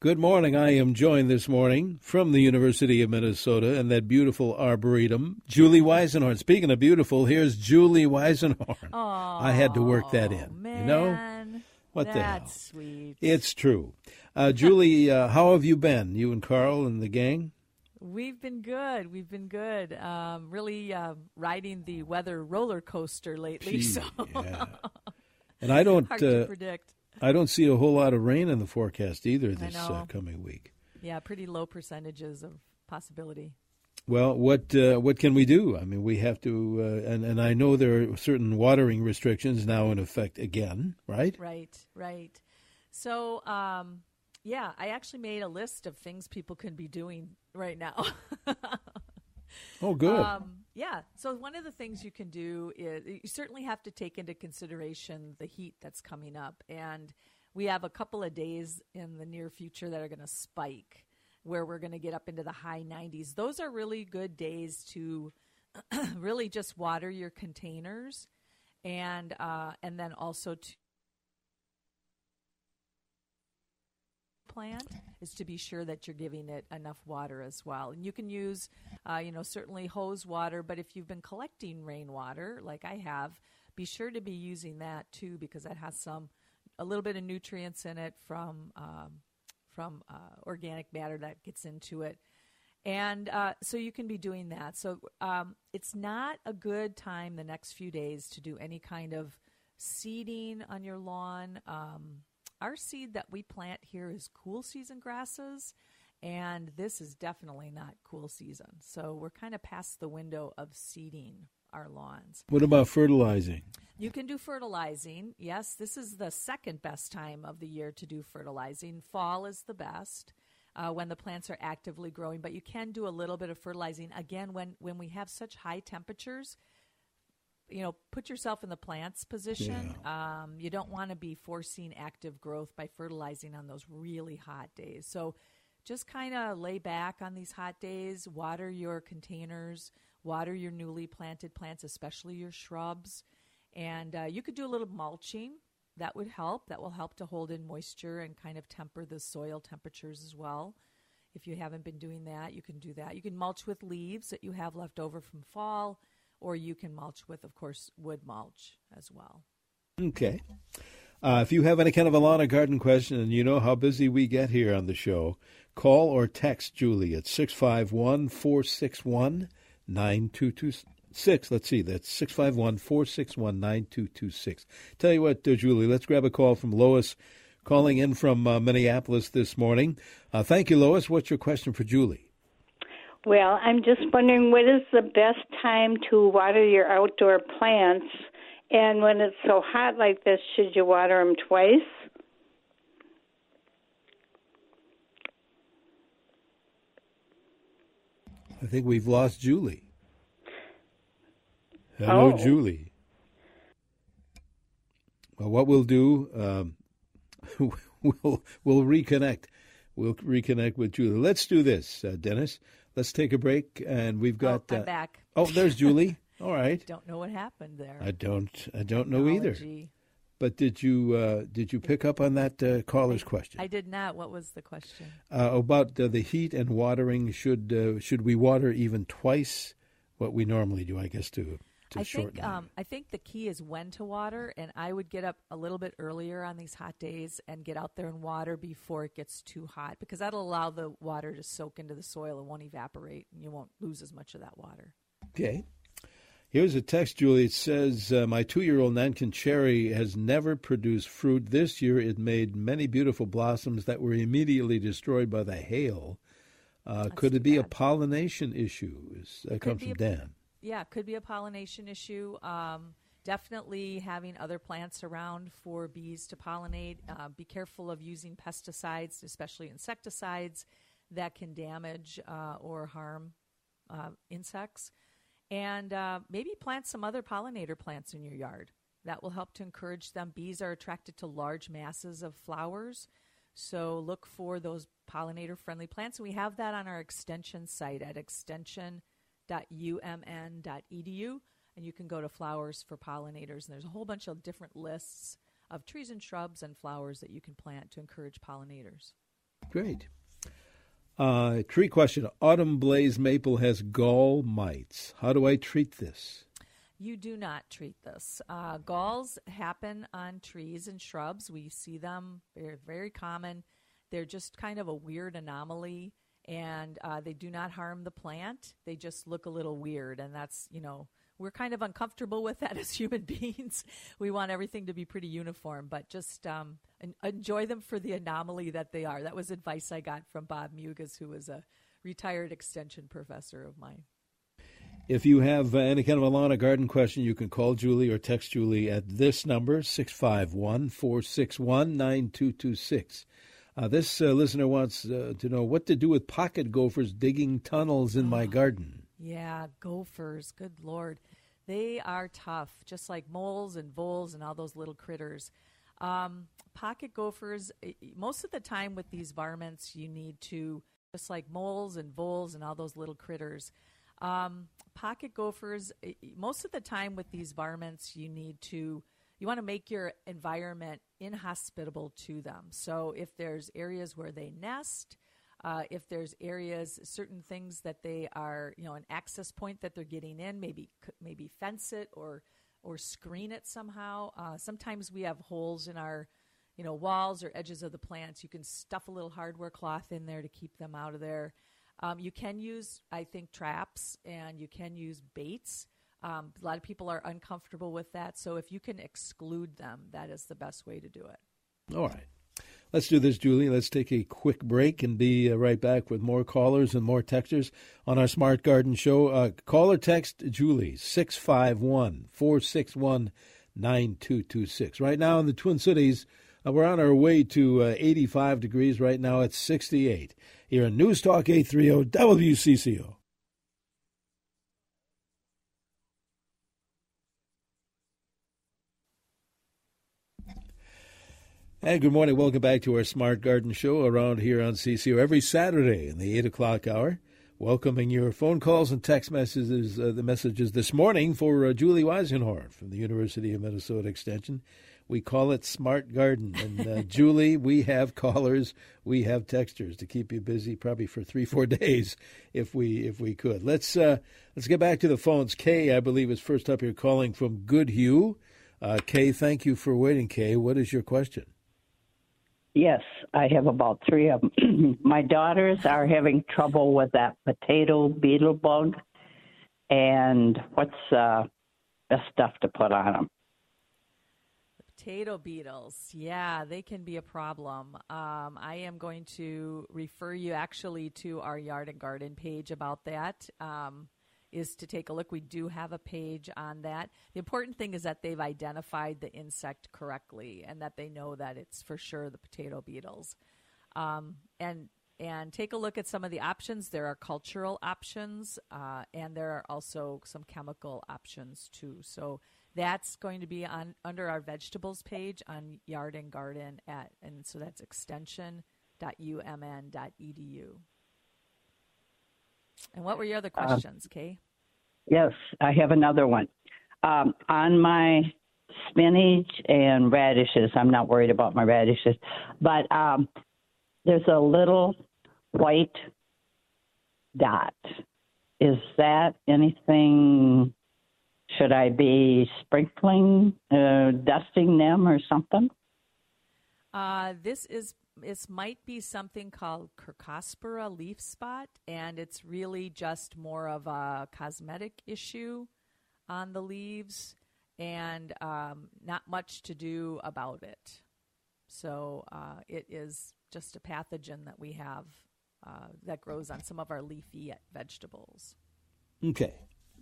Good morning. I am joined this morning from the University of Minnesota and that beautiful arboretum, Julie Weisenhorn. Speaking of beautiful, here's Julie Weisenhorn. Oh, I had to work that in. Man, you know what the hell? That's sweet. It's true. Uh, Julie, uh, how have you been? You and Carl and the gang? We've been good. We've been good. Um, really uh, riding the weather roller coaster lately. Gee, so yeah. And I don't. hard to Uh, predict. I don't see a whole lot of rain in the forecast either this uh, coming week. Yeah, pretty low percentages of possibility. Well, what uh, what can we do? I mean, we have to, uh, and and I know there are certain watering restrictions now in effect again, right? Right, right. So, um, yeah, I actually made a list of things people can be doing right now. Oh, good. Um, yeah. So one of the things you can do is you certainly have to take into consideration the heat that's coming up, and we have a couple of days in the near future that are going to spike, where we're going to get up into the high 90s. Those are really good days to really just water your containers, and uh, and then also plant is to be sure that you're giving it enough water as well. And you can use, uh, you know, certainly hose water, but if you've been collecting rainwater, like I have, be sure to be using that too because that has some, a little bit of nutrients in it from, um, from uh, organic matter that gets into it. And uh, so you can be doing that. So um, it's not a good time the next few days to do any kind of seeding on your lawn. Um, our seed that we plant here is cool season grasses, and this is definitely not cool season. So we're kind of past the window of seeding our lawns. What about fertilizing? You can do fertilizing. Yes, this is the second best time of the year to do fertilizing. Fall is the best. Uh, when the plants are actively growing, but you can do a little bit of fertilizing again when when we have such high temperatures you know, put yourself in the plant's position. Um, you don't want to be forcing active growth by fertilizing on those really hot days. So just kind of lay back on these hot days, water your containers, water your newly planted plants, especially your shrubs. And uh, you could do a little mulching. That would help. That will help to hold in moisture and kind of temper the soil temperatures as well. If you haven't been doing that, you can do that. You can mulch with leaves that you have left over from fall or you can mulch with, of course, wood mulch as well. Okay. Uh, if you have any kind of a lawn or garden question and you know how busy we get here on the show, call or text Julie at 651 461 9226. Let's see, that's 651 461 9226. Tell you what, uh, Julie, let's grab a call from Lois calling in from uh, Minneapolis this morning. Uh, thank you, Lois. What's your question for Julie? Well, I'm just wondering what is the best time to water your outdoor plants? And when it's so hot like this, should you water them twice? I think we've lost Julie. Hello, Oh. Julie. Well, what we'll do, um, we'll we'll reconnect. We'll reconnect with Julie. Let's do this, uh, Dennis. Let's take a break, and we've got. oh, I'm uh, back. oh, there's Julie. All right. Don't know what happened there. I don't. I don't know either. But did you uh, did you pick up on that uh, caller's question? I did not. What was the question? Uh, about the heat and watering. Should uh, should we water even twice what we normally do? I guess to I think um, I think the key is when to water, and I would get up a little bit earlier on these hot days and get out there and water before it gets too hot because that'll allow the water to soak into the soil. It won't evaporate, and you won't lose as much of that water. Okay. Here's a text, Julie. It says, uh, My two year old Nanking cherry has never produced fruit. This year it made many beautiful blossoms that were immediately destroyed by the hail. Uh, could it be bad. a pollination issue? That comes from Dan. Yeah, could be a pollination issue. Um, definitely having other plants around for bees to pollinate. Uh, be careful of using pesticides, especially insecticides, that can damage uh, or harm uh, insects. And uh, maybe plant some other pollinator plants in your yard. That will help to encourage them. Bees are attracted to large masses of flowers. So look for those pollinator friendly plants. And we have that on our extension site at extension.umn.edu. And you can go to flowers for pollinators. And there's a whole bunch of different lists of trees and shrubs and flowers that you can plant to encourage pollinators. Great. Uh, tree question Autumn blaze maple has gall mites. How do I treat this? You do not treat this. Uh, galls happen on trees and shrubs. We see them; they're very common. They're just kind of a weird anomaly, and uh, they do not harm the plant. They just look a little weird, and that's you know we're kind of uncomfortable with that as human beings. we want everything to be pretty uniform, but just um, enjoy them for the anomaly that they are. That was advice I got from Bob Mugaas, who was a retired extension professor of mine. If you have uh, any kind of a lawn or garden question, you can call Julie or text Julie at this number, 651 461 9226. This uh, listener wants uh, to know what to do with pocket gophers digging tunnels in my garden. Yeah, gophers. Good lord, they are tough, just like moles and voles and all those little critters. Um, pocket gophers. Most of the time with these varmints, you need to just like moles and voles and all those little critters. Um, pocket gophers. Most of the time with these varmints, you need to you want to make your environment inhospitable to them. So if there's areas where they nest, uh, if there's areas, certain things that they are, you know, an access point that they're getting in, maybe maybe fence it or or screen it somehow. Uh, sometimes we have holes in our, you know, walls or edges of the plants. You can stuff a little hardware cloth in there to keep them out of there. Um, you can use, I think, traps and you can use baits. Um, a lot of people are uncomfortable with that, so if you can exclude them, that is the best way to do it. All right. Let's do this, Julie. Let's take a quick break and be uh, right back with more callers and more texters on our Smart Garden Show. Uh, call or text Julie, 651 461 9226. Right now in the Twin Cities, uh, we're on our way to uh, 85 degrees. Right now it's 68. Here in News Talk 830 WCCO. And good morning. Welcome back to our Smart Garden Show around here on CCO every Saturday in the 8 o'clock hour. Welcoming your phone calls and text messages, uh, the messages this morning for uh, Julie Weisenhorn from the University of Minnesota Extension. We call it Smart Garden. And uh, Julie, we have callers, we have texters to keep you busy probably for three, four days if we if we could. Let's uh, let's get back to the phones. Kay, I believe, is first up here calling from Goodhue. Uh, Kay, thank you for waiting. Kay, what is your question? Yes, I have about three of them. My daughters are having trouble with that potato beetle bug. And what's uh, the stuff to put on them? Potato beetles, yeah, they can be a problem. Um, I am going to refer you actually to our yard and garden page about that. Um, is to take a look. We do have a page on that. The important thing is that they've identified the insect correctly and that they know that it's for sure the potato beetles. Um, and and take a look at some of the options. There are cultural options, uh, and there are also some chemical options too. So that's going to be on under our vegetables page on Yard and Garden at, and so that's extension.umn.edu. And what were your other questions, Kay? Yes, I have another one. Um, on my spinach and radishes. I'm not worried about my radishes, but um, there's a little white dot. Is that anything? Should I be sprinkling, uh, dusting them, or something? Uh, this is this might be something called Cercospora leaf spot, and it's really just more of a cosmetic issue on the leaves, and um, not much to do about it. So uh, it is just a pathogen that we have uh, that grows on some of our leafy vegetables. Okay,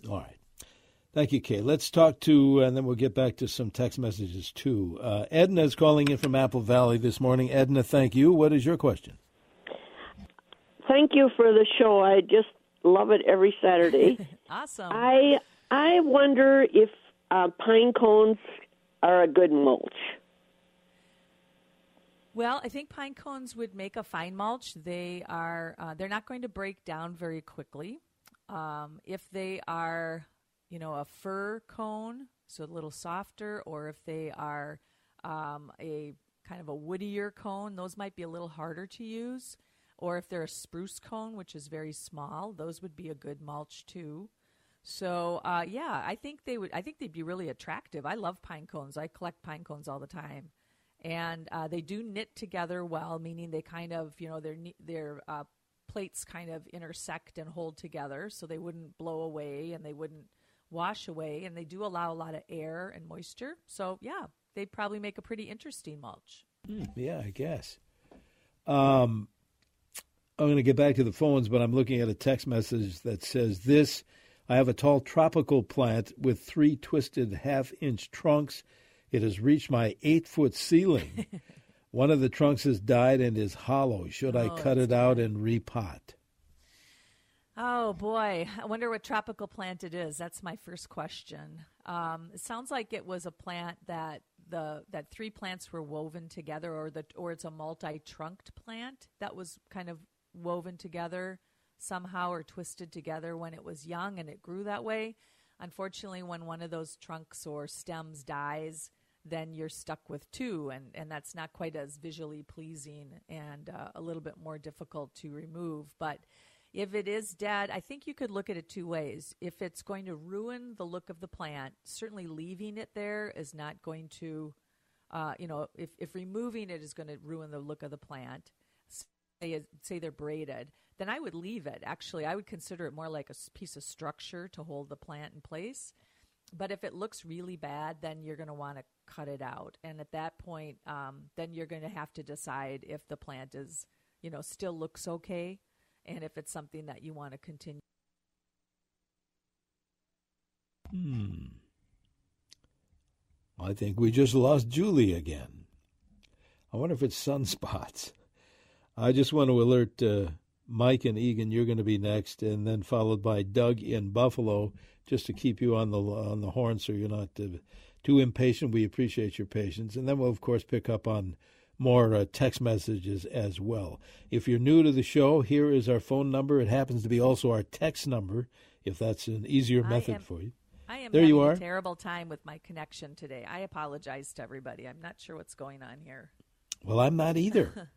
all right. Thank you, Kay. Let's talk to, and then we'll get back to some text messages too. Uh, Edna is calling in from Apple Valley this morning. Edna, thank you. What is your question? Thank you for the show. I just love it every Saturday. awesome. I I wonder if uh, pine cones are a good mulch. Well, I think pine cones would make a fine mulch. They are uh, they're not going to break down very quickly. Um, if they are you know, a fir cone, so a little softer, or if they are um, a kind of a woodier cone, those might be a little harder to use. Or if they're a spruce cone, which is very small, those would be a good mulch too. So uh, yeah, I think they would. I think they'd be really attractive. I love pine cones. I collect pine cones all the time, and uh, they do knit together well, meaning they kind of you know their their uh, plates kind of intersect and hold together, so they wouldn't blow away and they wouldn't wash away, and they do allow a lot of air and moisture. So, yeah, they'd probably make a pretty interesting mulch. Mm, yeah, I guess. Um, I'm going to get back to the phones, but I'm looking at a text message that says this. I have a tall tropical plant with three twisted half inch trunks. It has reached my eight foot ceiling. One of the trunks has died and is hollow. Should oh, I cut it out and repot? Oh boy, I wonder what tropical plant it is. That's my first question. Um, it sounds like it was a plant that the that three plants were woven together, or the or it's a multi-trunked plant that was kind of woven together somehow or twisted together when it was young, and it grew that way. Unfortunately, when one of those trunks or stems dies, then you're stuck with two, and, and that's not quite as visually pleasing and uh, a little bit more difficult to remove. But if it is dead, I think you could look at it two ways. If it's going to ruin the look of the plant, certainly leaving it there is not going to, uh, you know, if, if removing it is going to ruin the look of the plant, say, say they're braided, then I would leave it. Actually, I would consider it more like a piece of structure to hold the plant in place. But if it looks really bad, then you're going to want to cut it out. And at that point, um, then you're going to have to decide if the plant is, you know, still looks okay and if it's something that you want to continue. Hmm. I think we just lost Julie again. I wonder if it's sunspots. I just want to alert uh, Mike and Eagan, You're going to be next, and then followed by Doug in Buffalo, just to keep you on the on the horn, so you're not uh, too impatient. We appreciate your patience, and then we'll of course pick up on more uh, text messages as well. If you're new to the show, here is our phone number. It happens to be also our text number, if that's an easier method am, for you. I am there having you are. a terrible time with my connection today. I apologize to everybody. I'm not sure what's going on here. Well, I'm not either.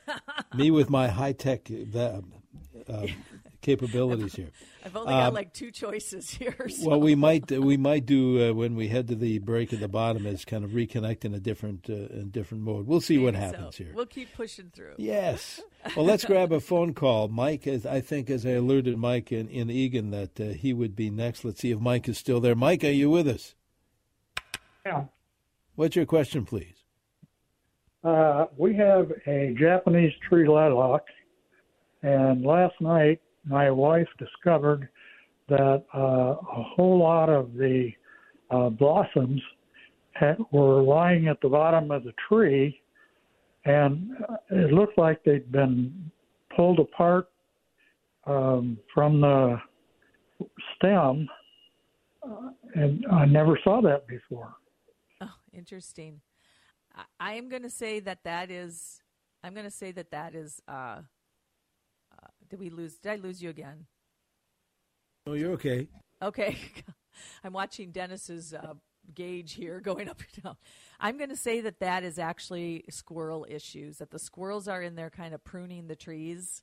Me with my high tech uh, uh, capabilities here. I've only got um, like two choices here. So. Well, we might we might do uh, when we head to the break at the bottom is kind of reconnect in a different uh, in different mode. We'll see Maybe what happens so. here. We'll keep pushing through. Yes. Well, let's grab a phone call. Mike, as I think, as I alerted Mike in, in Eagan that uh, he would be next. Let's see if Mike is still there. Mike, are you with us? Yeah. What's your question, please? Uh, we have a Japanese tree lilac, and last night my wife discovered that uh, a whole lot of the uh, blossoms had, were lying at the bottom of the tree, and it looked like they'd been pulled apart um, from the stem, uh, and I never saw that before. Oh, interesting. I, I am going to say that that is. I'm going to say that that is uh, did we lose? Did I lose you again? Oh, you're okay. Okay. I'm watching Dennis's uh, gauge here going up or down. I'm going to say that that is actually squirrel issues. That the squirrels are in there kind of pruning the trees,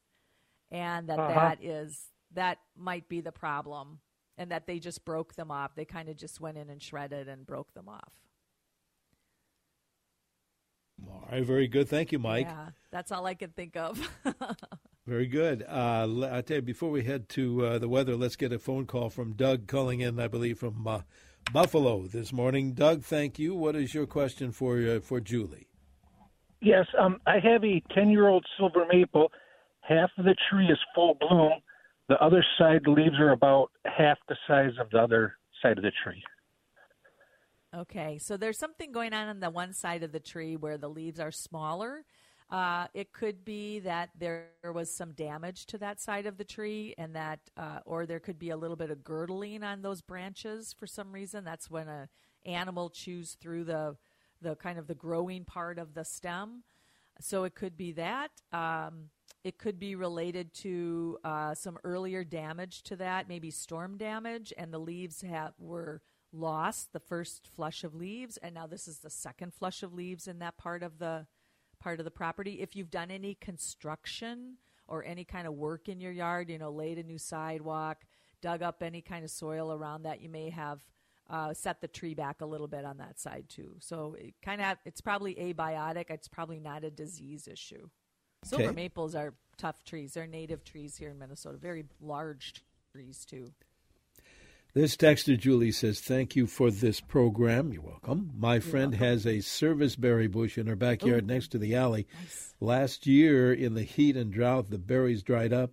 and that, Uh-huh. that is that might be the problem, and that they just broke them off. They kind of just went in and shredded and broke them off. All right, very good. Thank you, Mike. Yeah, that's all I can think of. Very good. Uh, l- I tell you, before we head to uh, the weather, let's get a phone call from Doug calling in, I believe, from uh, Buffalo this morning. Doug, thank you. What is your question for uh, for Julie? Yes, um, I have a 10 year old silver maple. Half of the tree is full bloom. The other side, the leaves are about half the size of the other side of the tree. Okay, so there's something going on on the one side of the tree where the leaves are smaller. Uh, it could be that there was some damage to that side of the tree, and that, uh, or there could be a little bit of girdling on those branches for some reason. That's when a animal chews through the the kind of the growing part of the stem. So it could be that. Um, it could be related to uh, some earlier damage to that, maybe storm damage, and the leaves have were lost the first flush of leaves, and now this is the second flush of leaves in that part of the part of the property. If you've done any construction or any kind of work in your yard, you know, laid a new sidewalk, dug up any kind of soil around that, you may have uh, set the tree back a little bit on that side too. So it kind of it's probably abiotic. It's probably not a disease issue. Silver Okay. maples are tough trees. They're native trees here in Minnesota. Very large trees too. This texter Julie says, "Thank you for this program. You're welcome. My friend has a service berry bush in her backyard next to the alley. Last year, in the heat and drought, the berries dried up."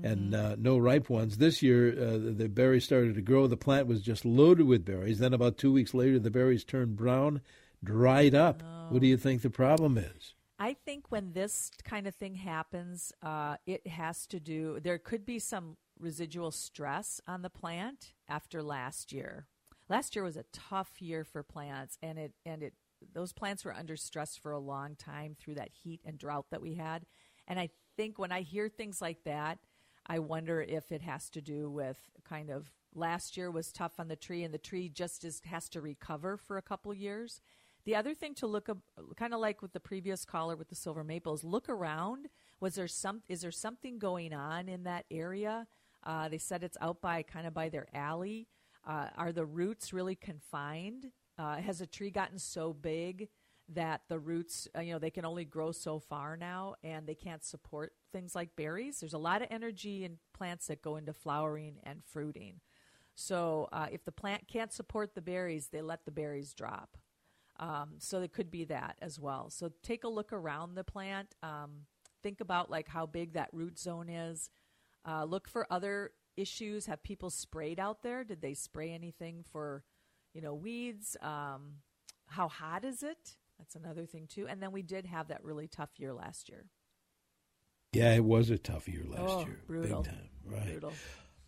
And uh, no ripe ones. This year, uh, the, the berries started to grow. The plant was just loaded with berries. Then, about two weeks later, the berries turned brown, dried up. What do you think the problem is? I think when this kind of thing happens, uh, it has to do. There could be some residual stress on the plant after last year. Last year was a tough year for plants, and it and it those plants were under stress for a long time through that heat and drought that we had. And I think when I hear things like that, I wonder if it has to do with kind of last year was tough on the tree, and the tree just is, has to recover for a couple years. The other thing to look up, kind of like with the previous caller with the silver maples, look around. Was there some? Is there something going on in that area? Uh, they said it's out by kind of by their alley. Uh, are the roots really confined? Uh, has a tree gotten so big that the roots, uh, you know, they can only grow so far now, and they can't support things like berries? There's a lot of energy in plants that go into flowering and fruiting. So uh, if the plant can't support the berries, they let the berries drop. Um, so it could be that as well. So take a look around the plant. Um, think about like how big that root zone is. Uh, look for other issues. Have people sprayed out there? Did they spray anything for, you know, weeds? Um, how hot is it? That's another thing too. And then we did have that really tough year last year. Yeah, it was a tough year last Oh, year. brutal. Big time. Right. Brutal.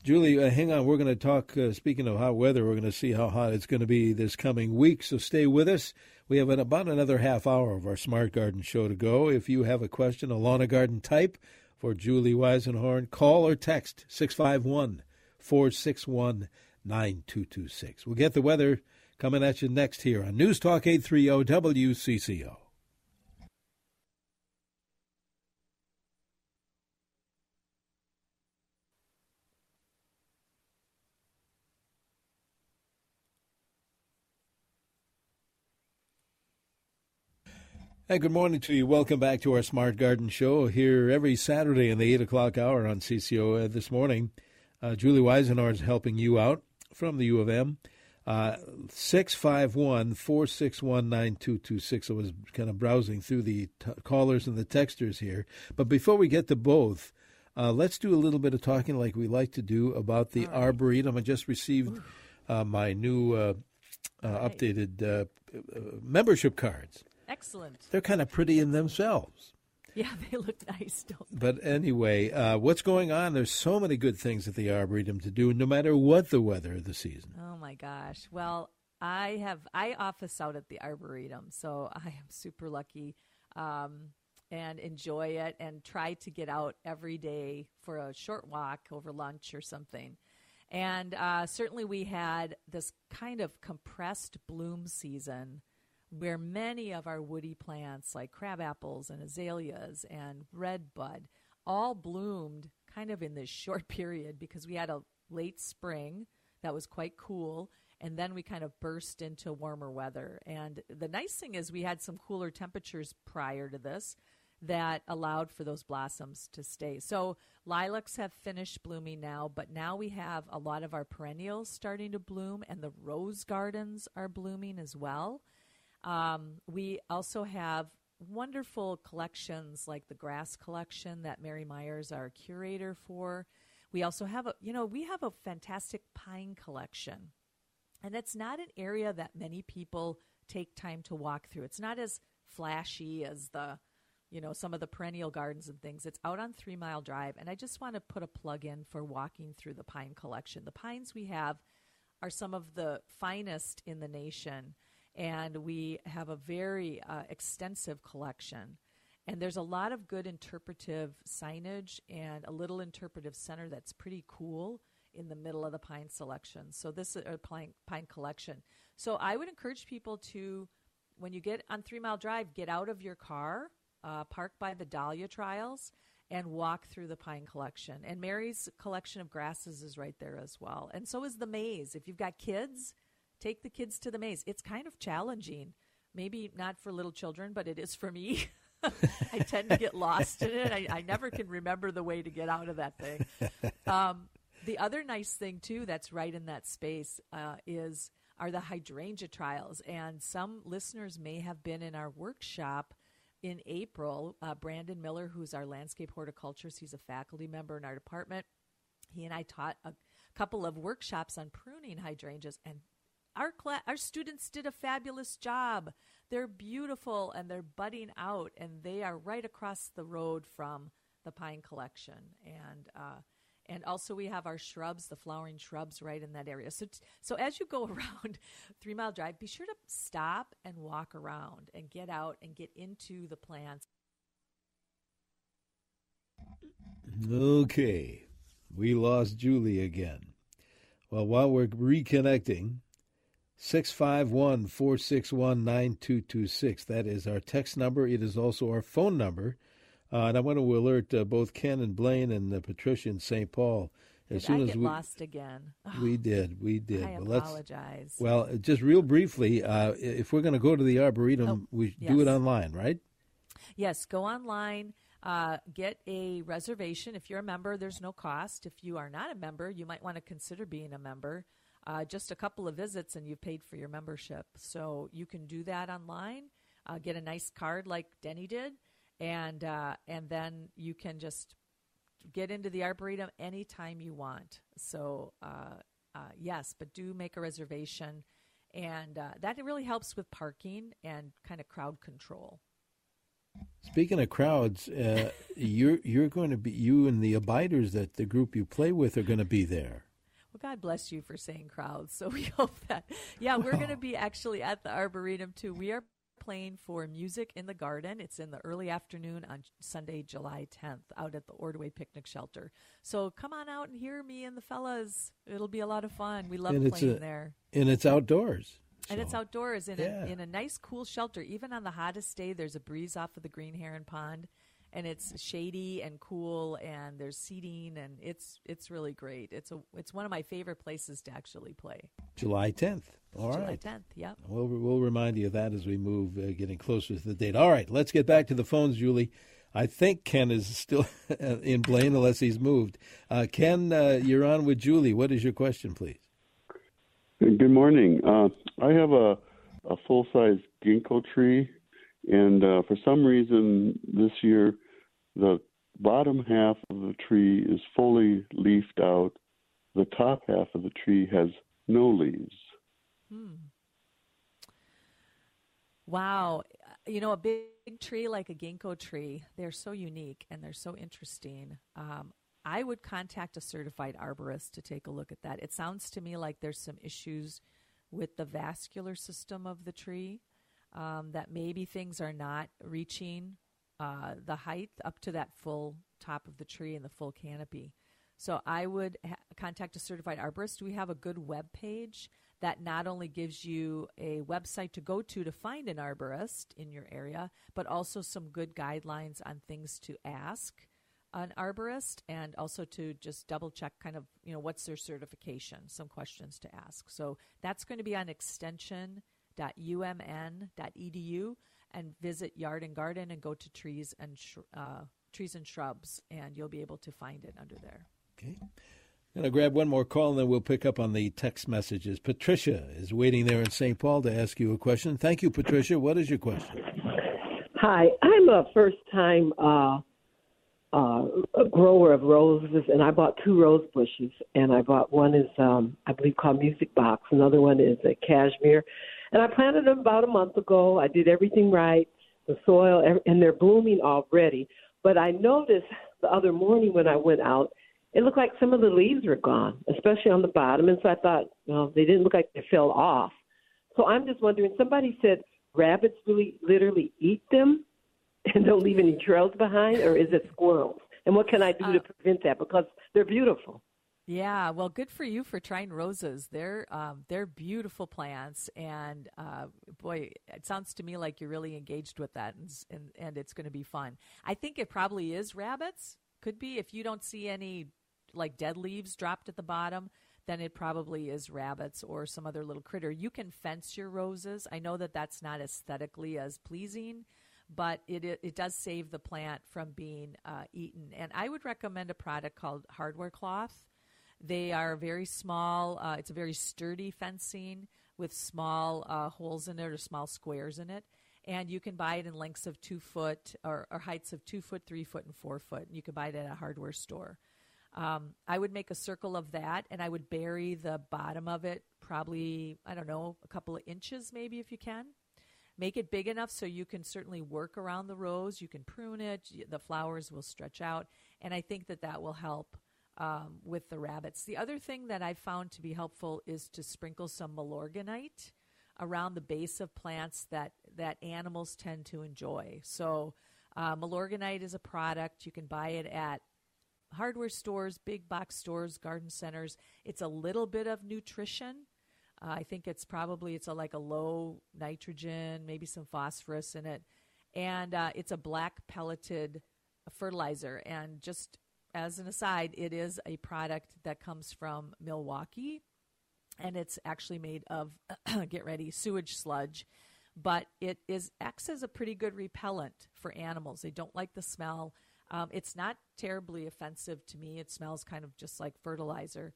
Julie, uh, hang on. We're going to talk, uh, speaking of hot weather, we're going to see how hot it's going to be this coming week. So stay with us. We have an, about another half hour of our Smart Garden show to go. If you have a question, a lawn garden type for Julie Weisenhorn, call or text 651 461 9226. We'll get the weather coming at you next here on News Talk 830 WCCO. Hey, good morning to you. Welcome back to our Smart Garden Show here every Saturday in the 8 o'clock hour on CCO. Uh, this morning, uh, Julie Weisenhorn is helping you out from the U of M. Uh, 651 461 9226. I was kind of browsing through the t- callers and the texters here. But before we get to both, uh, let's do a little bit of talking like we like to do about the Arboretum. I just received uh, my new uh, uh, Right. updated uh, membership cards. Excellent. They're kind of pretty in themselves. Yeah, they look nice, don't But anyway, uh, what's going on? There's so many good things at the Arboretum to do, no matter what the weather of the season. Oh my gosh. Well, I have I office out at the Arboretum, so I am super lucky um, and enjoy it and try to get out every day for a short walk over lunch or something. And uh, certainly we had this kind of compressed bloom season where many of our woody plants, like crab apples and azaleas and red bud, all bloomed kind of in this short period because we had a late spring that was quite cool. And then we kind of burst into warmer weather. And the nice thing is, we had some cooler temperatures prior to this that allowed for those blossoms to stay. So lilacs have finished blooming now, but now we have a lot of our perennials starting to bloom, and the rose gardens are blooming as well. Um, we also have wonderful collections like the grass collection that Mary Myers, our curator for. We also have a, you know, we have a fantastic pine collection. And it's not an area that many people take time to walk through. It's not as flashy as the you know, some of the perennial gardens and things. It's out on Three Mile Drive, and I just want to put a plug in for walking through the pine collection. The pines we have are some of the finest in the nation, and we have a very uh, extensive collection. And there's a lot of good interpretive signage and a little interpretive center that's pretty cool in the middle of the pine selection. So this is a pine, pine collection. So I would encourage people to, when you get on Three Mile Drive, get out of your car uh, park by the Dahlia Trials and walk through the pine collection. And Mary's collection of grasses is right there as well. And so is the maze. If you've got kids, take the kids to the maze. It's kind of challenging. Maybe not for little children, but it is for me. I tend to get lost in it. I, I, never can remember the way to get out of that thing. Um, the other nice thing too, that's right in that space, uh, is are the hydrangea trials. And some listeners may have been in our workshop in April, uh, Brandon Miller, who's our landscape horticulturist, he's a faculty member in our department. He and I taught a couple of workshops on pruning hydrangeas, and our class, our students did a fabulous job. They're beautiful and they're budding out, and they are right across the road from the pine collection. And uh, and also we have our shrubs, the flowering shrubs, right in that area. So, t- so as you go around Three Mile Drive, be sure to stop and walk around and get out and get into the plants. Okay, we lost Julie again. Well, while we're reconnecting, 651 461 9226. That is our text number. It is also our phone number. Uh, and I want to alert uh, both Ken and Blaine and uh, Patricia in St. Paul. As did soon I as we lost again, we did, we did. I well, apologize. well, just real briefly, uh, if we're going to go to the arboretum, oh, we yes. do it online, right? Yes, go online. Uh, get a reservation. If you're a member, there's no cost. If you are not a member, you might want to consider being a member. Uh, just a couple of visits and you've paid for your membership. So you can do that online. Uh, get a nice card like Denny did, and uh, and then you can just get into the arboretum anytime you want. So uh, uh, yes, but do make a reservation, and uh, that really helps with parking and kind of crowd control. Speaking of crowds, you're you're going to be you and the abiders that the group you play with are going to be there. Well, God bless you for saying crowds. So we hope that, yeah, we're going to oh. be actually at the Arboretum too. We are playing for Music in the Garden. It's in the early afternoon on Sunday, July 10th, out at the Ordway Picnic Shelter. So come on out and hear me and the fellas. It'll be a lot of fun. We love and playing a, there. And it's outdoors. So. And it's outdoors in, yeah. a, in a nice, cool shelter. Even on the hottest day, there's a breeze off of the Green Heron Pond and it's shady and cool and there's seating and it's it's really great. It's a it's one of my favorite places to actually play. July 10th. All July right. 10th, yep. We'll, we'll remind you of that as we move, uh, getting closer to the date. All right, let's get back to the phones, Julie. I think Ken is still in Blaine unless he's moved. Uh, Ken, uh, you're on with Julie. What is your question, please? Good morning. Uh, I have a, a full size ginkgo tree and uh, for some reason, this year, the bottom half of the tree is fully leafed out. The top half of the tree has no leaves. Hmm. Wow. You know, a big tree like a ginkgo tree, they're so unique and they're so interesting. Um, I would contact a certified arborist to take a look at that. It sounds to me like there's some issues with the vascular system of the tree um, that maybe things are not reaching uh, the height up to that full top of the tree and the full canopy. So I would ha- contact a certified arborist. We have a good web page that not only gives you a website to go to to find an arborist in your area, but also some good guidelines on things to ask an arborist and also to just double check kind of, you know, what's their certification, some questions to ask. So that's going to be on extension.umn.edu and visit Yard and Garden and go to trees and sh- uh, trees and shrubs and you'll be able to find it under there. Okay. I'm going to grab one more call and then we'll pick up on the text messages. Patricia is waiting there in St. Paul to ask you a question. Thank you, Patricia. What is your question? Hi, I'm a first time uh, uh, grower of roses, and I bought two rose bushes. And I bought one is, um, I believe, called Music Box. Another one is a cashmere. And I planted them about a month ago. I did everything right, the soil, and they're blooming already. But I noticed the other morning when I went out, it looked like some of the leaves were gone, especially on the bottom. And so I thought, well, they didn't look like they fell off. So I'm just wondering. Somebody said rabbits really literally eat them and don't leave any trails behind, or is it squirrels? And what can I do uh, to prevent that? Because they're beautiful. Yeah, well, good for you for trying roses. They're um, they're beautiful plants, and uh, boy, it sounds to me like you're really engaged with that, and and, and it's going to be fun. I think it probably is rabbits. Could be if you don't see any like dead leaves dropped at the bottom, then it probably is rabbits or some other little critter. You can fence your roses. I know that that's not aesthetically as pleasing, but it it, it does save the plant from being uh, eaten. And I would recommend a product called Hardware Cloth. They are very small. Uh, it's a very sturdy fencing with small uh, holes in it or small squares in it. And you can buy it in lengths of two foot or, or heights of two foot, three foot, and four foot. And you can buy it at a hardware store. Um, I would make a circle of that and I would bury the bottom of it probably, I don't know, a couple of inches maybe if you can. Make it big enough so you can certainly work around the rows. You can prune it, the flowers will stretch out. And I think that that will help um, with the rabbits. The other thing that I found to be helpful is to sprinkle some Milorganite around the base of plants that, that animals tend to enjoy. So, uh, Milorganite is a product. You can buy it at hardware stores, big box stores, garden centers. It's a little bit of nutrition. Uh, I think it's probably it's a, like a low nitrogen, maybe some phosphorus in it, and uh, it's a black pelleted fertilizer. And just as an aside, it is a product that comes from Milwaukee, and it's actually made of get ready sewage sludge. But it is acts as a pretty good repellent for animals. They don't like the smell. Um, it's not terribly offensive to me. It smells kind of just like fertilizer,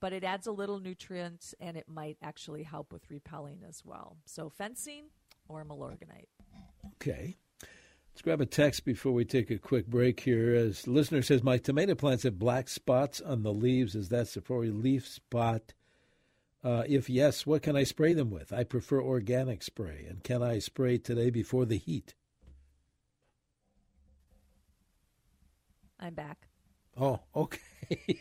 but it adds a little nutrients and it might actually help with repelling as well. So fencing or Milorganite. Okay. Let's grab a text before we take a quick break here. As listener says, my tomato plants have black spots on the leaves. Is that Septoria leaf spot? Uh, if yes, what can I spray them with? I prefer organic spray. And can I spray today before the heat? I'm back. Oh, okay.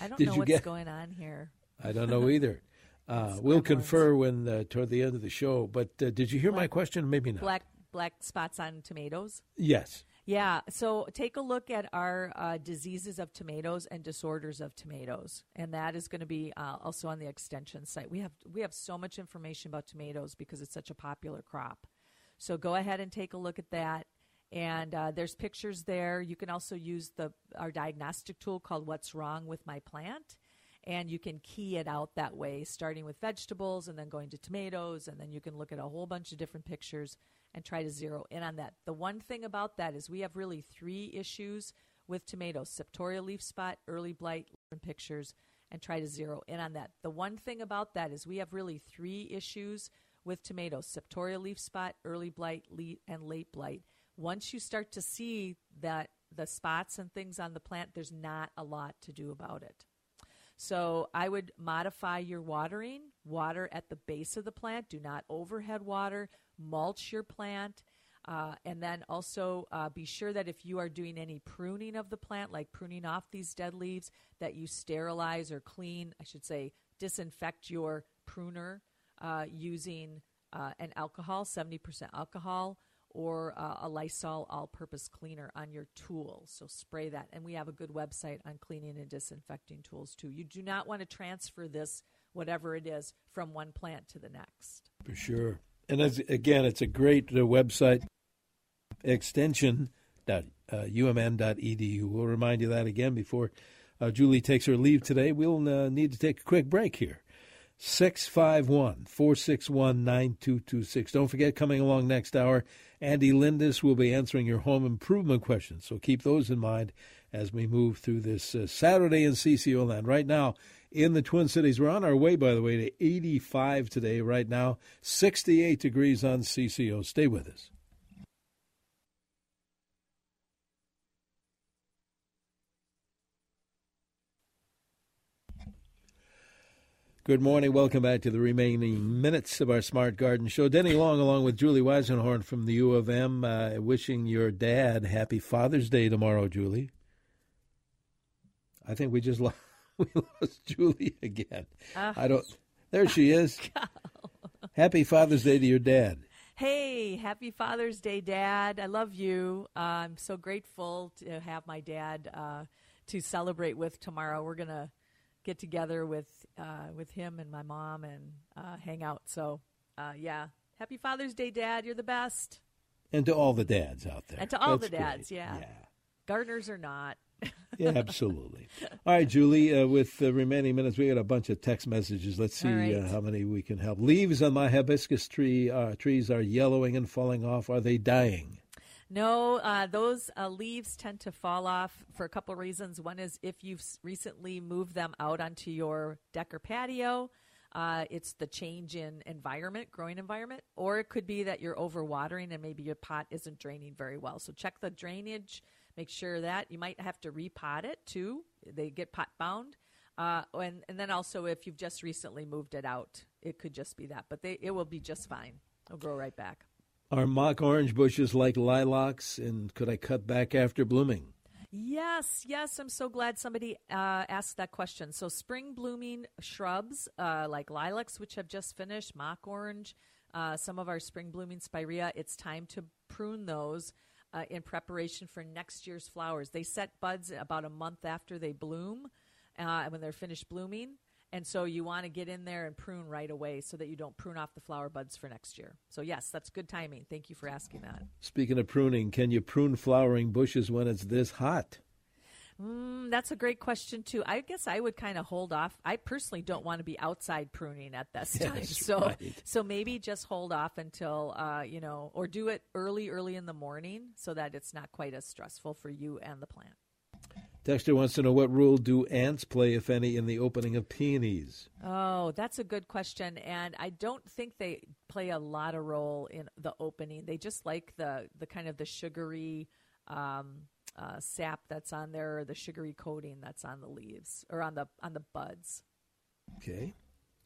I don't know what's get... going on here. I don't know either. Uh, we'll confer when uh, toward the end of the show. But uh, did you hear black, my question? Maybe not. Black black spots on tomatoes. Yes. Yeah. So take a look at our uh, diseases of tomatoes and disorders of tomatoes, and that is going to be uh, also on the extension site. We have we have so much information about tomatoes because it's such a popular crop. So go ahead and take a look at that and uh, there's pictures there. You can also use the our diagnostic tool called "What's Wrong with My Plant," and you can key it out that way, starting with vegetables and then going to tomatoes, and then you can look at a whole bunch of different pictures and try to zero in on that. The one thing about that is we have really three issues with tomatoes: septoria leaf spot, early blight, and pictures, and try to zero in on that. The one thing about that is we have really three issues with tomatoes: septoria leaf spot, early blight, and late blight once you start to see that the spots and things on the plant, there's not a lot to do about it. So I would modify your watering. Water at the base of the plant. Do not overhead water. Mulch your plant. Uh, and then also uh, be sure that if you are doing any pruning of the plant, like pruning off these dead leaves, that you sterilize or clean, I should say, disinfect your pruner uh, using uh, an alcohol, 70% alcohol, or uh, a Lysol all purpose cleaner on your tools. So spray that. And we have a good website on cleaning and disinfecting tools too. You do not want to transfer this, whatever it is, from one plant to the next. For sure. And as, again, it's a great uh, website, extension.umn.edu. Uh, we'll remind you that again before uh, Julie takes her leave today. We'll uh, need to take a quick break here. 651 461 9226. Don't forget, coming along next hour, Andy Lindus will be answering your home improvement questions. So keep those in mind as we move through this uh, Saturday in CCO land. Right now, in the Twin Cities, we're on our way, by the way, to 85 today. Right now, 68 degrees on CCO. Stay with us. Good morning. Welcome back to the remaining minutes of our Smart Garden Show. Denny Long, along with Julie Weisenhorn from the U of M, uh, wishing your dad happy Father's Day tomorrow, Julie. I think we just lost, we lost Julie again. Uh, I don't. There she is. happy Father's Day to your dad. Hey, happy Father's Day, Dad. I love you. Uh, I'm so grateful to have my dad uh, to celebrate with tomorrow. We're gonna get together with uh, with him and my mom and uh, hang out. So uh, yeah, happy Father's Day, Dad. You're the best. And to all the dads out there. And to all That's the dads, yeah. yeah. Gardeners are not. yeah, absolutely. All right, Julie, uh, with the remaining minutes, we got a bunch of text messages. Let's see right. uh, how many we can help. Leaves on my hibiscus tree uh, trees are yellowing and falling off. Are they dying? No, uh, those uh, leaves tend to fall off for a couple reasons. One is if you've recently moved them out onto your deck or patio, uh, it's the change in environment, growing environment, or it could be that you're overwatering and maybe your pot isn't draining very well. So check the drainage, make sure that you might have to repot it too. They get pot bound. Uh, and, and then also if you've just recently moved it out, it could just be that, but they, it will be just fine. It'll grow right back. Are mock orange bushes like lilacs, and could I cut back after blooming? Yes, yes. I'm so glad somebody uh, asked that question. So, spring blooming shrubs uh, like lilacs, which have just finished, mock orange, uh, some of our spring blooming spirea, it's time to prune those uh, in preparation for next year's flowers. They set buds about a month after they bloom uh, when they're finished blooming. And so you want to get in there and prune right away so that you don't prune off the flower buds for next year. So, yes, that's good timing. Thank you for asking that. Speaking of pruning, can you prune flowering bushes when it's this hot? Mm, that's a great question too. I guess I would kind of hold off. I personally don't want to be outside pruning at this time, so right. so maybe just hold off until uh, you know, or do it early, early in the morning, so that it's not quite as stressful for you and the plant. Dexter wants to know what role do ants play, if any, in the opening of peonies? Oh, that's a good question, and I don't think they play a lot of role in the opening. They just like the the kind of the sugary um, uh, sap that's on there, or the sugary coating that's on the leaves or on the on the buds. Okay.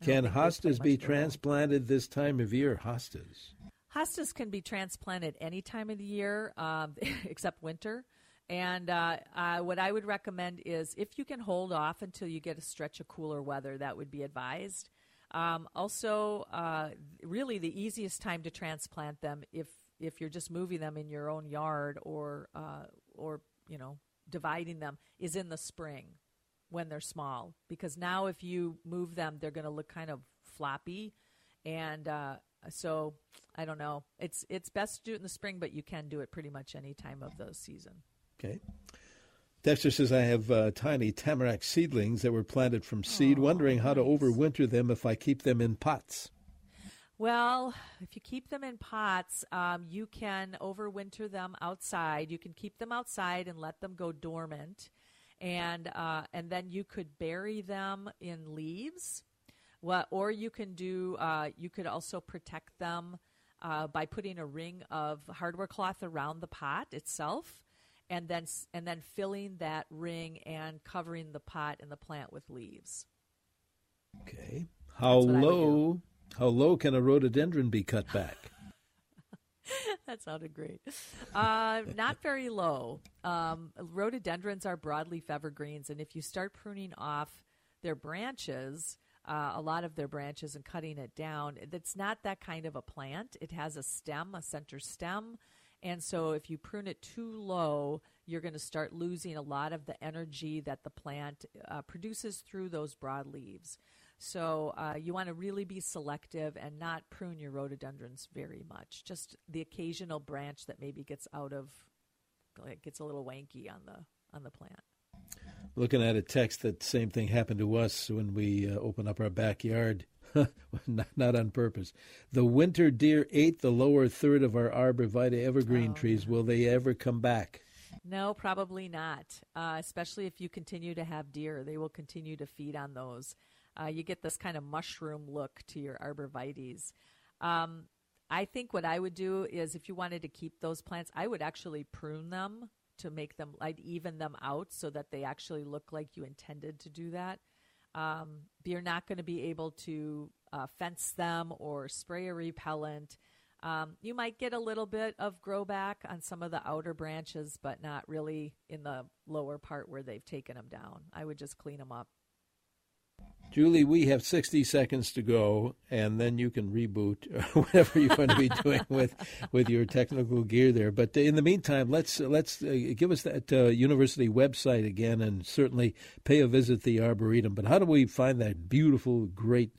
Can hostas be transplanted this time of year? Hostas. Hostas can be transplanted any time of the year um, except winter. And uh, uh, what I would recommend is if you can hold off until you get a stretch of cooler weather, that would be advised. Um, also, uh, really the easiest time to transplant them if if you're just moving them in your own yard or uh, or you know dividing them is in the spring when they're small because now if you move them they're going to look kind of floppy and uh, so I don't know it's it's best to do it in the spring but you can do it pretty much any time of the season. Okay. Dexter says, I have uh, tiny tamarack seedlings that were planted from seed, wondering how nice. to overwinter them if I keep them in pots. Well, if you keep them in pots, um, you can overwinter them outside. You can keep them outside and let them go dormant, and uh, and then you could bury them in leaves. Well, or you can do. Uh, you could also protect them uh, by putting a ring of hardware cloth around the pot itself and then and then filling that ring and covering the pot and the plant with leaves. Okay. How low? How low can a rhododendron be cut back? that sounded great. Uh, not very low. Um, rhododendrons are broadleaf evergreens, and if you start pruning off their branches, uh, a lot of their branches, and cutting it down, it's not that kind of a plant. It has a stem, a center stem, And so if you prune it too low, you're going to start losing a lot of the energy that the plant uh, produces through those broad leaves. So uh, you want to really be selective and not prune your rhododendrons very much. Just the occasional branch that maybe gets out of, like, gets a little wanky on the on the plant. Looking at a text, that same thing happened to us when we uh, opened up our backyard. not, not, on purpose. The winter deer ate the lower third of our arborvitae evergreen oh, trees. Will they ever come back? No, probably not. Uh, especially if you continue to have deer, they will continue to feed on those. Uh, you get this kind of mushroom look to your arborvitaes. Um, I think what I would do is if you wanted to keep those plants, I would actually prune them to make them, I'd even them out so that they actually look like you intended to do that. Um, you're not going to be able to uh, fence them or spray a repellent. Um, you might get a little bit of grow back on some of the outer branches, but not really in the lower part where they've taken them down. I would just clean them up. Julie, we have 60 seconds to go, and then you can reboot whatever you want to be doing with, with your technical gear there. But in the meantime, let's let's uh, give us that uh, university website again, and certainly pay a visit to the Arboretum. But how do we find that beautiful, great,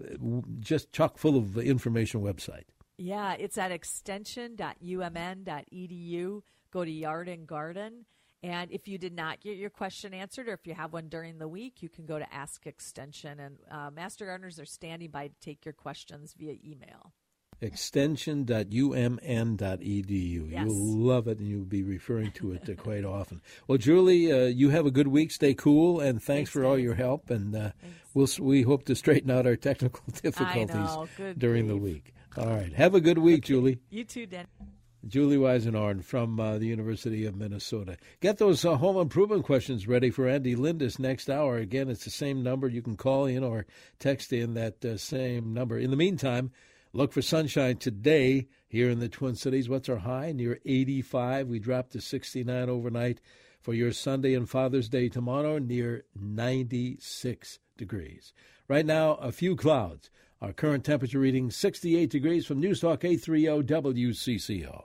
uh, just chock full of information website? Yeah, it's at extension.umn.edu. Go to Yard and Garden and if you did not get your question answered, or if you have one during the week, you can go to Ask Extension. And uh, Master Gardeners are standing by to take your questions via email. Extension.umn.edu. Yes. You'll love it and you'll be referring to it uh, quite often. Well, Julie, uh, you have a good week. Stay cool and thanks, thanks for all your help. And uh, we'll, we hope to straighten out our technical difficulties during the week. All right. Have a good week, okay. Julie. You too, Dan. Julie Weisenhorn from uh, the University of Minnesota. Get those uh, home improvement questions ready for Andy Lindus next hour. Again, it's the same number. You can call in or text in that uh, same number. In the meantime, look for sunshine today here in the Twin Cities. What's our high? Near 85. We dropped to 69 overnight. For your Sunday and Father's Day tomorrow, near 96 degrees. Right now, a few clouds. Our current temperature reading 68 degrees from Newstalk 830 WCCO.